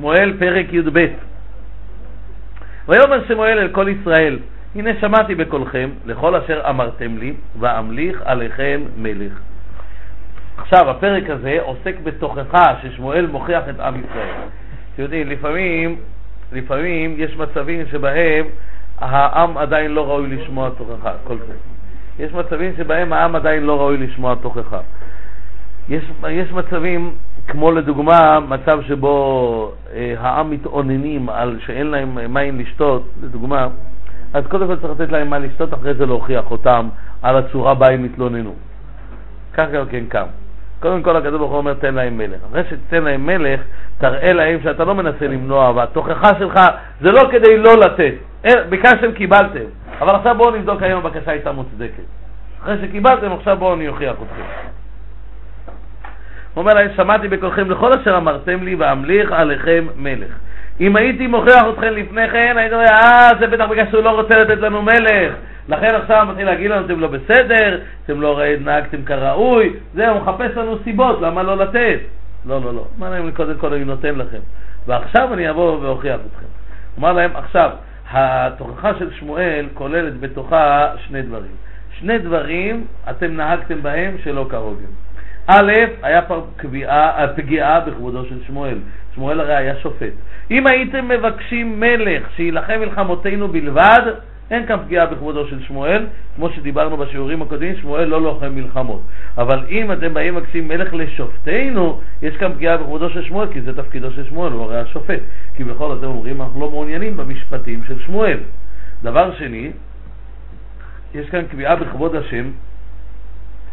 שמואל פרק י"ב ויאמר שמואל אל כל ישראל הנה שמעתי בקולכם לכל אשר אמרתם לי ואמליך עליכם מלך. עכשיו הפרק הזה עוסק בתוכחה ששמואל מוכיח את עם ישראל. אתם יודעים, לפעמים, לפעמים יש מצבים שבהם העם עדיין לא ראוי לשמוע תוכחה, כל זה. יש מצבים שבהם העם עדיין לא ראוי לשמוע תוכחה. יש, יש מצבים, כמו לדוגמה, מצב שבו אה, העם מתאוננים על שאין להם מים לשתות, לדוגמה, אז קודם כל צריך לתת להם מה לשתות, אחרי זה להוכיח אותם על הצורה בה הם התלוננו. כך גם כן קם. קודם כל הקדוש ברוך הוא אומר תן להם מלך. אחרי שתיתן להם מלך, תראה להם שאתה לא מנסה למנוע, והתוכחה שלך זה לא כדי לא לתת. ביקשתם, קיבלתם. אבל עכשיו בואו נבדוק האם הבקשה הייתה מוצדקת. אחרי שקיבלתם, עכשיו בואו אני אוכיח אתכם. הוא אומר להם, שמעתי בקולכם לכל אשר אמרתם לי ואמליך עליכם מלך. אם הייתי מוכיח אתכם לפני כן, הייתי אומר, אה, זה בטח בגלל שהוא לא רוצה לתת לנו מלך. לכן עכשיו מתחיל להגיד לנו, אתם לא בסדר, אתם לא נהגתם כראוי, זהו, מחפש לנו סיבות, למה לא לתת? לא, לא, לא. אמר להם, קודם כל אני נותן לכם. ועכשיו אני אבוא ואוכיח אתכם. אמר להם, עכשיו, התוכחה של שמואל כוללת בתוכה שני דברים. שני דברים אתם נהגתם בהם שלא כהוגן. א', היה פה קביעה, פגיעה בכבודו של שמואל. שמואל הרי היה שופט. אם הייתם מבקשים מלך שיילחם מלחמותינו בלבד, אין כאן פגיעה בכבודו של שמואל, כמו שדיברנו בשיעורים הקודמים, שמואל לא לוחם מלחמות. אבל אם אתם באים מבקשים מלך לשופטינו, יש כאן פגיעה בכבודו של שמואל, כי זה תפקידו של שמואל, הוא הרי השופט. כי בכל זאת אומרים, אנחנו לא מעוניינים במשפטים של שמואל. דבר שני, יש כאן קביעה בכבוד השם,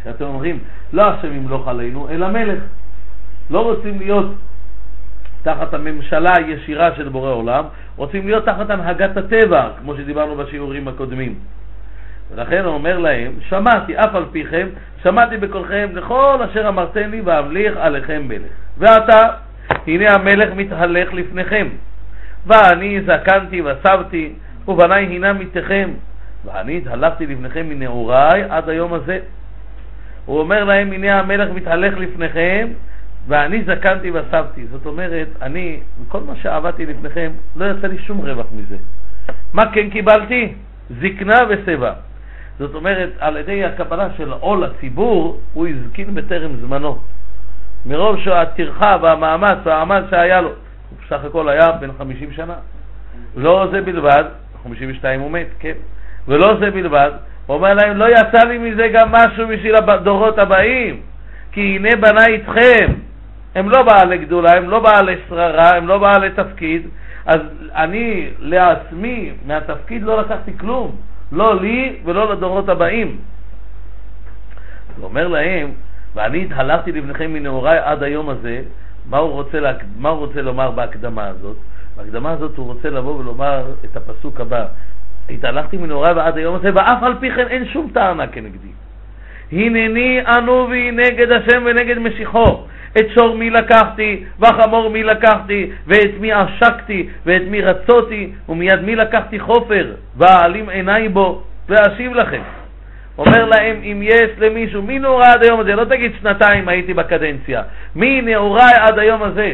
שאתם אומרים, לא השם ימלוך עלינו, אלא מלך. לא רוצים להיות תחת הממשלה הישירה של בורא עולם, רוצים להיות תחת הנהגת הטבע, כמו שדיברנו בשיעורים הקודמים. ולכן הוא אומר להם, שמעתי אף על פיכם, שמעתי בקולכם לכל אשר אמרתם לי ואמליך עליכם מלך. ועתה, הנה המלך מתהלך לפניכם, ואני זקנתי וסבתי, ובניי הינם מתיכם, ואני התהלכתי לפניכם מנעוריי עד היום הזה. הוא אומר להם, הנה המלך מתהלך לפניכם, ואני זקנתי וסבתי. זאת אומרת, אני, כל מה שעבדתי לפניכם, לא יצא לי שום רווח מזה. מה כן קיבלתי? זקנה ושיבה. זאת אומרת, על ידי הקבלה של עול הציבור, הוא הזקין בטרם זמנו. מרוב שהטרחה והמאמץ והעמל שהיה לו, הוא בסך הכל היה בן 50 שנה. לא זה בלבד, 52 הוא מת, כן. ולא זה בלבד, הוא אומר להם, לא יצא לי מזה גם משהו בשביל הדורות הבאים, כי הנה בנה איתכם, הם לא בעלי גדולה, הם לא בעלי שררה, הם לא בעלי תפקיד, אז אני לעצמי מהתפקיד לא לקחתי כלום, לא לי ולא לדורות הבאים. הוא אומר להם, ואני התהלכתי לפניכם מנעוריי עד היום הזה, מה הוא רוצה, לה, מה הוא רוצה לומר בהקדמה הזאת? בהקדמה הזאת הוא רוצה לבוא ולומר את הפסוק הבא, התהלכתי מנעוריי ועד היום הזה, ואף על פי כן אין שום טענה כנגדי. הנני והיא נגד השם ונגד משיחו. את שור מי לקחתי, וחמור מי לקחתי, ואת מי עשקתי, ואת מי רצותי, ומיד מי לקחתי חופר, ואעלים עיניי בו, ואשיב לכם. אומר להם, אם יש למישהו, מי נעורה עד היום הזה? לא תגיד שנתיים הייתי בקדנציה. מי נעורה עד היום הזה?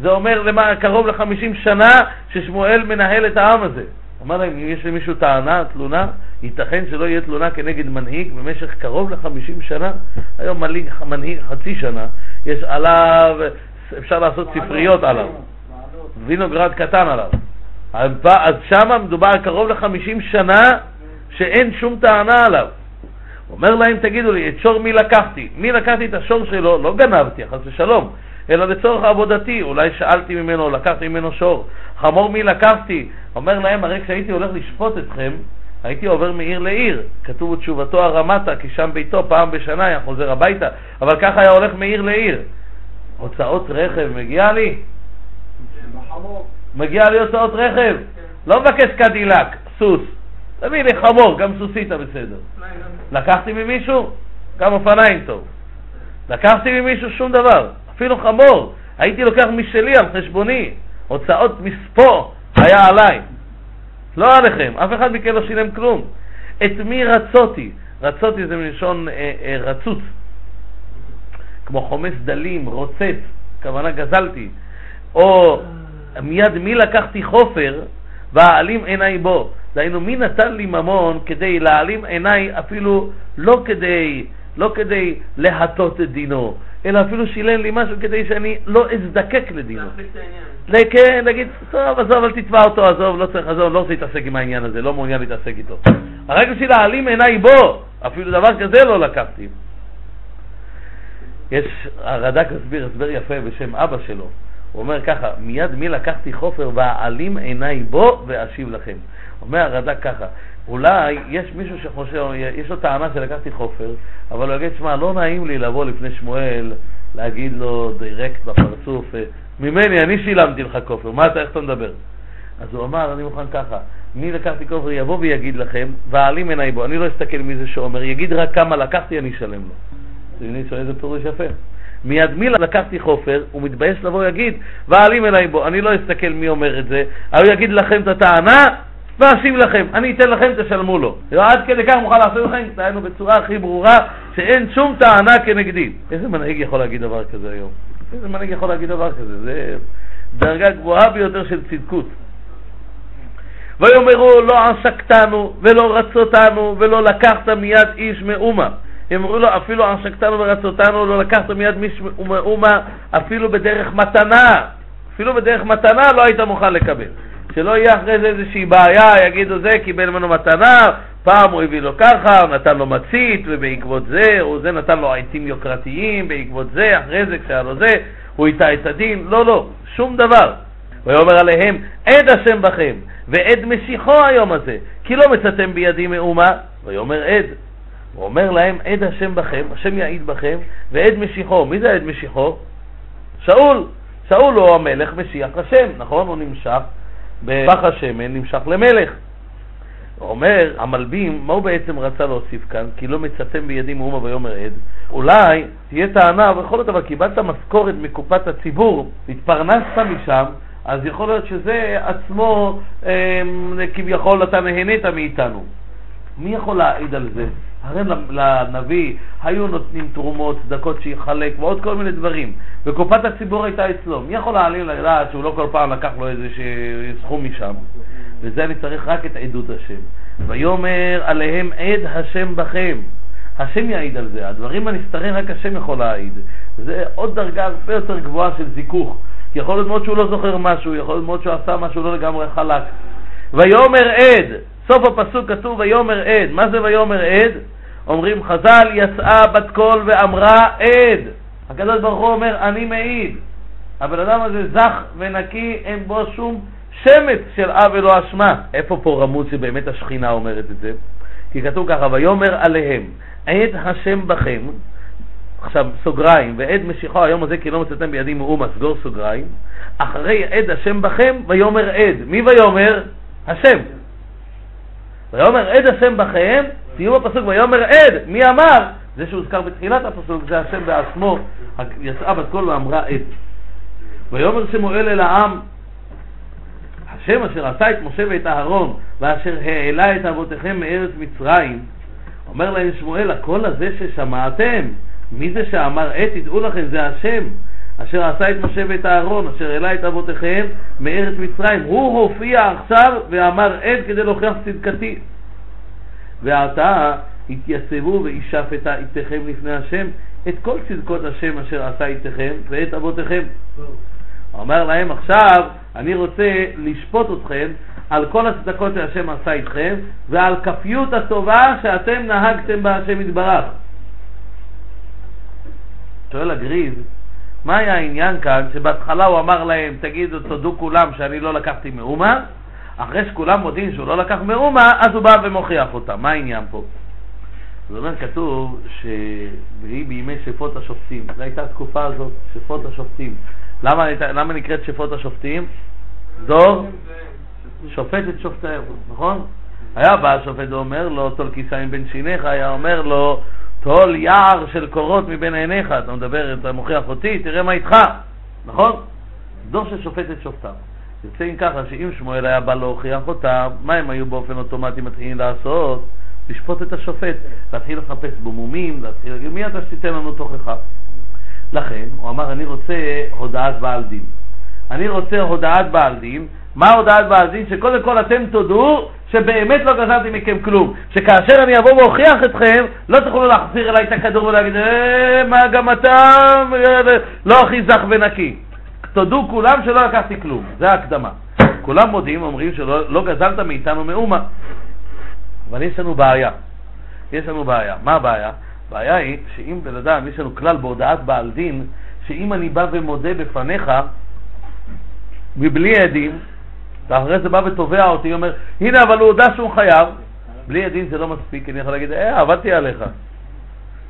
זה אומר למה, קרוב לחמישים שנה ששמואל מנהל את העם הזה. אומר להם, אם יש למישהו טענה, תלונה, ייתכן שלא יהיה תלונה כנגד מנהיג במשך קרוב לחמישים שנה. היום מנהיג, מנהיג חצי שנה, יש עליו, אפשר לעשות ספריות עליו, וינוגרד קטן עליו. אז שם מדובר קרוב לחמישים שנה שאין שום טענה עליו. אומר להם, תגידו לי, את שור מי לקחתי? מי לקחתי את השור שלו? לא גנבתי, חס ושלום, אלא לצורך עבודתי. אולי שאלתי ממנו, לקחתי ממנו שור. חמור מי לקחתי? אומר להם, הרי כשהייתי הולך לשפוט אתכם, הייתי עובר מעיר לעיר, כתוב בתשובתו הרמתה, כי שם ביתו פעם בשנה היה חוזר הביתה, אבל ככה היה הולך מעיר לעיר. הוצאות רכב, מגיע לי? מגיע לי הוצאות רכב. לא מבקש קדילק, סוס. תביא לי חמור, גם סוסית בסדר. לקחתי ממישהו? גם אופניים טוב. לקחתי ממישהו שום דבר, אפילו חמור. הייתי לוקח משלי על חשבוני. הוצאות מספו היה עליי. לא עליכם, אף אחד מכם לא שילם כלום. את מי רצותי? רצותי זה מלשון אה, אה, רצוץ, כמו חומס דלים, רוצץ, כוונה גזלתי, או מיד מי לקחתי חופר ואעלים עיניי בו. דהיינו, מי נתן לי ממון כדי להעלים עיניי אפילו לא כדי, לא כדי להטות את דינו, אלא אפילו שילם לי משהו כדי שאני לא אזדקק לדינו. כן, להגיד, טוב, עזוב, אל תתבע אותו, עזוב, לא צריך, עזוב, לא רוצה להתעסק עם העניין הזה, לא מעוניין להתעסק איתו. רק בשביל להעלים עיניי בו, אפילו דבר כזה לא לקחתי. יש, הרד"ק הסביר הסבר יפה בשם אבא שלו. הוא אומר ככה, מיד מי לקחתי חופר ואעלים עיניי בו ואשיב לכם. אומר הרד"ק ככה, אולי יש מישהו שחושב, יש לו טענה שלקחתי חופר, אבל הוא יגיד, שמע, לא נעים לי לבוא לפני שמואל, להגיד לו דירקט בפרצוף, ממני, אני שילמתי לך כופר, מה אתה, איך אתה מדבר? אז הוא אמר, אני מוכן ככה, מי לקחתי כופר יבוא ויגיד לכם, ואעלים עיניי בו, אני לא אסתכל מי זה שאומר, יגיד רק כמה לקחתי, אני אשלם לו. אתם מבינים איזה פירוש יפה? מיד מי לקחתי חופר, הוא מתבייש לבוא ויגיד, ואעלים אליי בו, אני לא אסתכל מי אומר את זה, אבל הוא יגיד לכם את הטענה, ואשיב לכם, אני אתן לכם, תשלמו לו. עד כדי כך מוכן לעשות לכם, דהיינו בצורה הכי ברורה, שאין שום טענה כנגדי. איזה מנהיג יכול להגיד דבר כזה היום? איזה מנהיג יכול להגיד דבר כזה? זה דרגה גבוהה ביותר של צדקות. ויאמרו לא עשקתנו ולא רצותנו ולא לקחת מיד איש מאומה אמרו לו, אפילו עשקתנו ורצותנו, לא לקחת מיד מאומה, אפילו בדרך מתנה, אפילו בדרך מתנה לא היית מוכן לקבל. שלא יהיה אחרי זה איזושהי בעיה, יגידו זה, קיבל ממנו מתנה, פעם הוא הביא לו ככה, הוא נתן לו מצית, ובעקבות זה, או זה נתן לו עיתים יוקרתיים, בעקבות זה, אחרי זה, כשהיה לו זה, הוא איתה את הדין. לא, לא, שום דבר. ויאמר עליהם, עד השם בכם, ועד משיחו היום הזה, כי לא מצאתם בידי מאומה, ויאמר עד. הוא אומר להם, עד השם בכם, השם יעיד בכם, ועד משיחו. מי זה עד משיחו? שאול. שאול הוא המלך משיח השם, נכון? הוא נמשך בפח השמן, נמשך למלך. אומר, המלבים, מה הוא בעצם רצה להוסיף כאן? כי לא מצאתם בידי מאומה ויאמר עד. אולי תהיה טענה, בכל זאת, אבל קיבלת משכורת מקופת הציבור, התפרנסת משם, אז יכול להיות שזה עצמו, אה, כביכול אתה נהנית מאיתנו. מי יכול להעיד על זה? הרי לנביא היו נותנים תרומות, צדקות שיחלק ועוד כל מיני דברים, וקופת הציבור הייתה אצלו. מי יכול להעלים לדעת שהוא לא כל פעם לקח לו איזה סכום משם? וזה אני צריך רק את עדות השם. ויאמר עליהם עד השם בכם. השם יעיד על זה, הדברים הנסתרים רק השם יכול להעיד. זה עוד דרגה הרבה יותר גבוהה של זיכוך. יכול להיות מאוד שהוא לא זוכר משהו, יכול להיות מאוד שהוא עשה משהו לא לגמרי חלק. ויאמר עד, סוף הפסוק כתוב ויאמר עד. מה זה ויאמר עד? אומרים חז"ל, יצאה בת קול ואמרה עד. הקדוש ברוך הוא אומר, אני מעיד. הבן אדם הזה זך ונקי, אין בו שום שמץ של עוול או אשמה. איפה פה רמוז שבאמת השכינה אומרת את זה? כי כתוב ככה, ויאמר עליהם, עד השם בכם, עכשיו סוגריים, ועד משיחו היום הזה כי לא מצאתם בידי מאומה, סגור סוגריים, אחרי עד השם בכם, ויאמר עד. מי ויאמר? השם. ויאמר עד השם בכם, סיום הפסוק ויאמר עד, מי אמר? זה שהוזכר בתחילת הפסוק, זה השם בעצמו, יצאה בת קול ואמרה עד. ויאמר שמואל אל העם, השם אשר עשה את משה ואת אהרון, ואשר העלה את אבותיכם מארץ מצרים, אומר להם שמואל, הקול הזה ששמעתם, מי זה שאמר עת, תדעו לכם, זה השם, אשר עשה את משה ואת אהרון, אשר העלה את אבותיכם מארץ מצרים. הוא הופיע עכשיו ואמר עת כדי להוכיח צדקתי. ועתה התייצבו וישף את איתכם לפני השם את כל צדקות השם אשר עשה איתכם ואת אבותיכם. הוא אומר להם עכשיו, אני רוצה לשפוט אתכם על כל הצדקות שהשם עשה איתכם ועל כפיות הטובה שאתם נהגתם בה השם יתברך. שואל הגריז, מה היה העניין כאן שבהתחלה הוא אמר להם, תגידו, תודו כולם שאני לא לקחתי מאומה, אחרי שכולם מודים שהוא לא לקח מאומה, אז הוא בא ומוכיח אותה. מה העניין פה? זאת אומרת, כתוב שהיא בימי שפוט השופטים. זו הייתה התקופה הזאת, שפוט השופטים. למה, למה נקראת שפוט השופטים? דור שופט את שופטיהם, נכון? היה בא השופט ואומר לו, טול כיסיים בין שיניך, היה אומר לו, טול יער של קורות מבין עיניך, אתה מדבר, אתה מוכיח אותי, תראה מה איתך, נכון? דור ששופט את שופטיו. יוצא עם ככה שאם שמואל היה בא להוכיח אותם, מה הם היו באופן אוטומטי מתחילים לעשות? לשפוט את השופט, להתחיל לחפש בו מומים, להתחיל להגיד מי אתה שתיתן לנו תוכחה? לכן הוא אמר אני רוצה הודעת בעל דין. אני רוצה הודעת בעל דין, מה הודעת בעל דין? שקודם כל אתם תודו שבאמת לא גזרתי מכם כלום. שכאשר אני אבוא ואוכיח אתכם, לא תוכלו להחזיר אליי את הכדור ולהגיד, אה, מה גם אתה לא הכי זך ונקי. תודו כולם שלא לקחתי כלום, זה ההקדמה. כולם מודים, אומרים שלא לא גזלת מאיתנו מאומה. אבל יש לנו בעיה. יש לנו בעיה. מה הבעיה? הבעיה היא שאם בן אדם, יש לנו כלל בהודעת בעל דין, שאם אני בא ומודה בפניך, מבלי עדים, ואחרי זה בא ותובע אותי, אומר, הנה, אבל הוא הודה שהוא חייב, בלי עדים זה לא מספיק, אני יכול להגיד, אה, עבדתי עליך.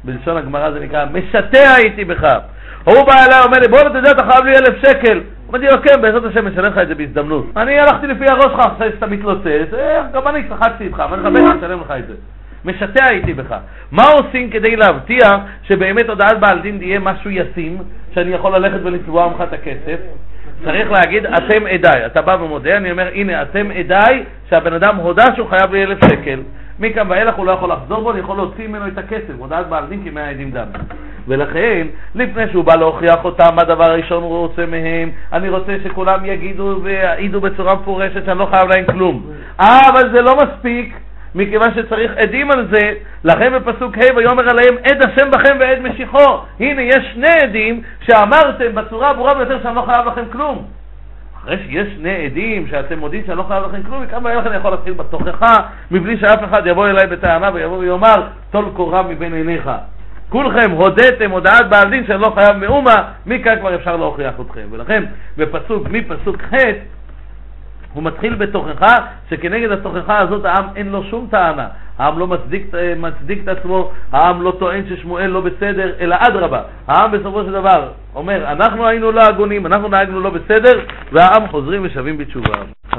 בלשון הגמרא זה נקרא, משתה הייתי בך. הוא בא אליי, אומר לי, בוא אתה יודע, אתה חייב לי אלף שקל. אמרתי לו, כן, בעזרת השם, אשלם לך את זה בהזדמנות. אני הלכתי לפי הראש שלך, אחרי שאתה מתלוצץ, אה, גם אני צחקתי איתך, אמרתי לך, בטח, אשלם לך את זה. משתה הייתי בך. מה עושים כדי להבטיח שבאמת הודעת בעל דין תהיה משהו ישים, שאני יכול ללכת ולצבוע ממך את הכסף? צריך להגיד, אתם עדיי. אתה בא ומודה, אני אומר, הנה, אתם עדיי שהבן אדם הודה שהוא חייב לי אלף שקל. מכאן ואילך הוא לא יכול לחזור בו, אני יכול להוציא ממנו את הכסף, הודעת בעל דין כמאה עדים דם. ולכן, לפני שהוא בא להוכיח אותם, הדבר הראשון הוא רוצה מהם, אני רוצה שכולם יגידו ויעידו בצורה מפורשת שאני לא חייב להם כלום. אה, אבל זה לא מספיק, מכיוון שצריך עדים על זה, לכן בפסוק ה' ויאמר עליהם עד השם בכם ועד משיחו. הנה, יש שני עדים שאמרתם בצורה הברורה ביותר שאני לא חייב לכם כלום. אחרי שיש שני עדים שאתם מודים שאני לא חייב לכם כלום, מכאן ואילך אני יכול להתחיל בתוכחה, מבלי שאף אחד יבוא אליי בטענה ויבוא ויאמר, טול קורה מבין עיניך. כולכם הודיתם הודעת בעל דין שאני לא חייב מאומה, מכאן כבר אפשר להוכיח אתכם. ולכן בפסוק, מפסוק ח' הוא מתחיל בתוכחה, שכנגד התוכחה הזאת העם אין לו שום טענה. העם לא מצדיק, מצדיק את עצמו, העם לא טוען ששמואל לא בסדר, אלא אדרבה. העם בסופו של דבר אומר, אנחנו היינו לא הגונים, אנחנו נהגנו לא בסדר, והעם חוזרים ושבים בתשובה.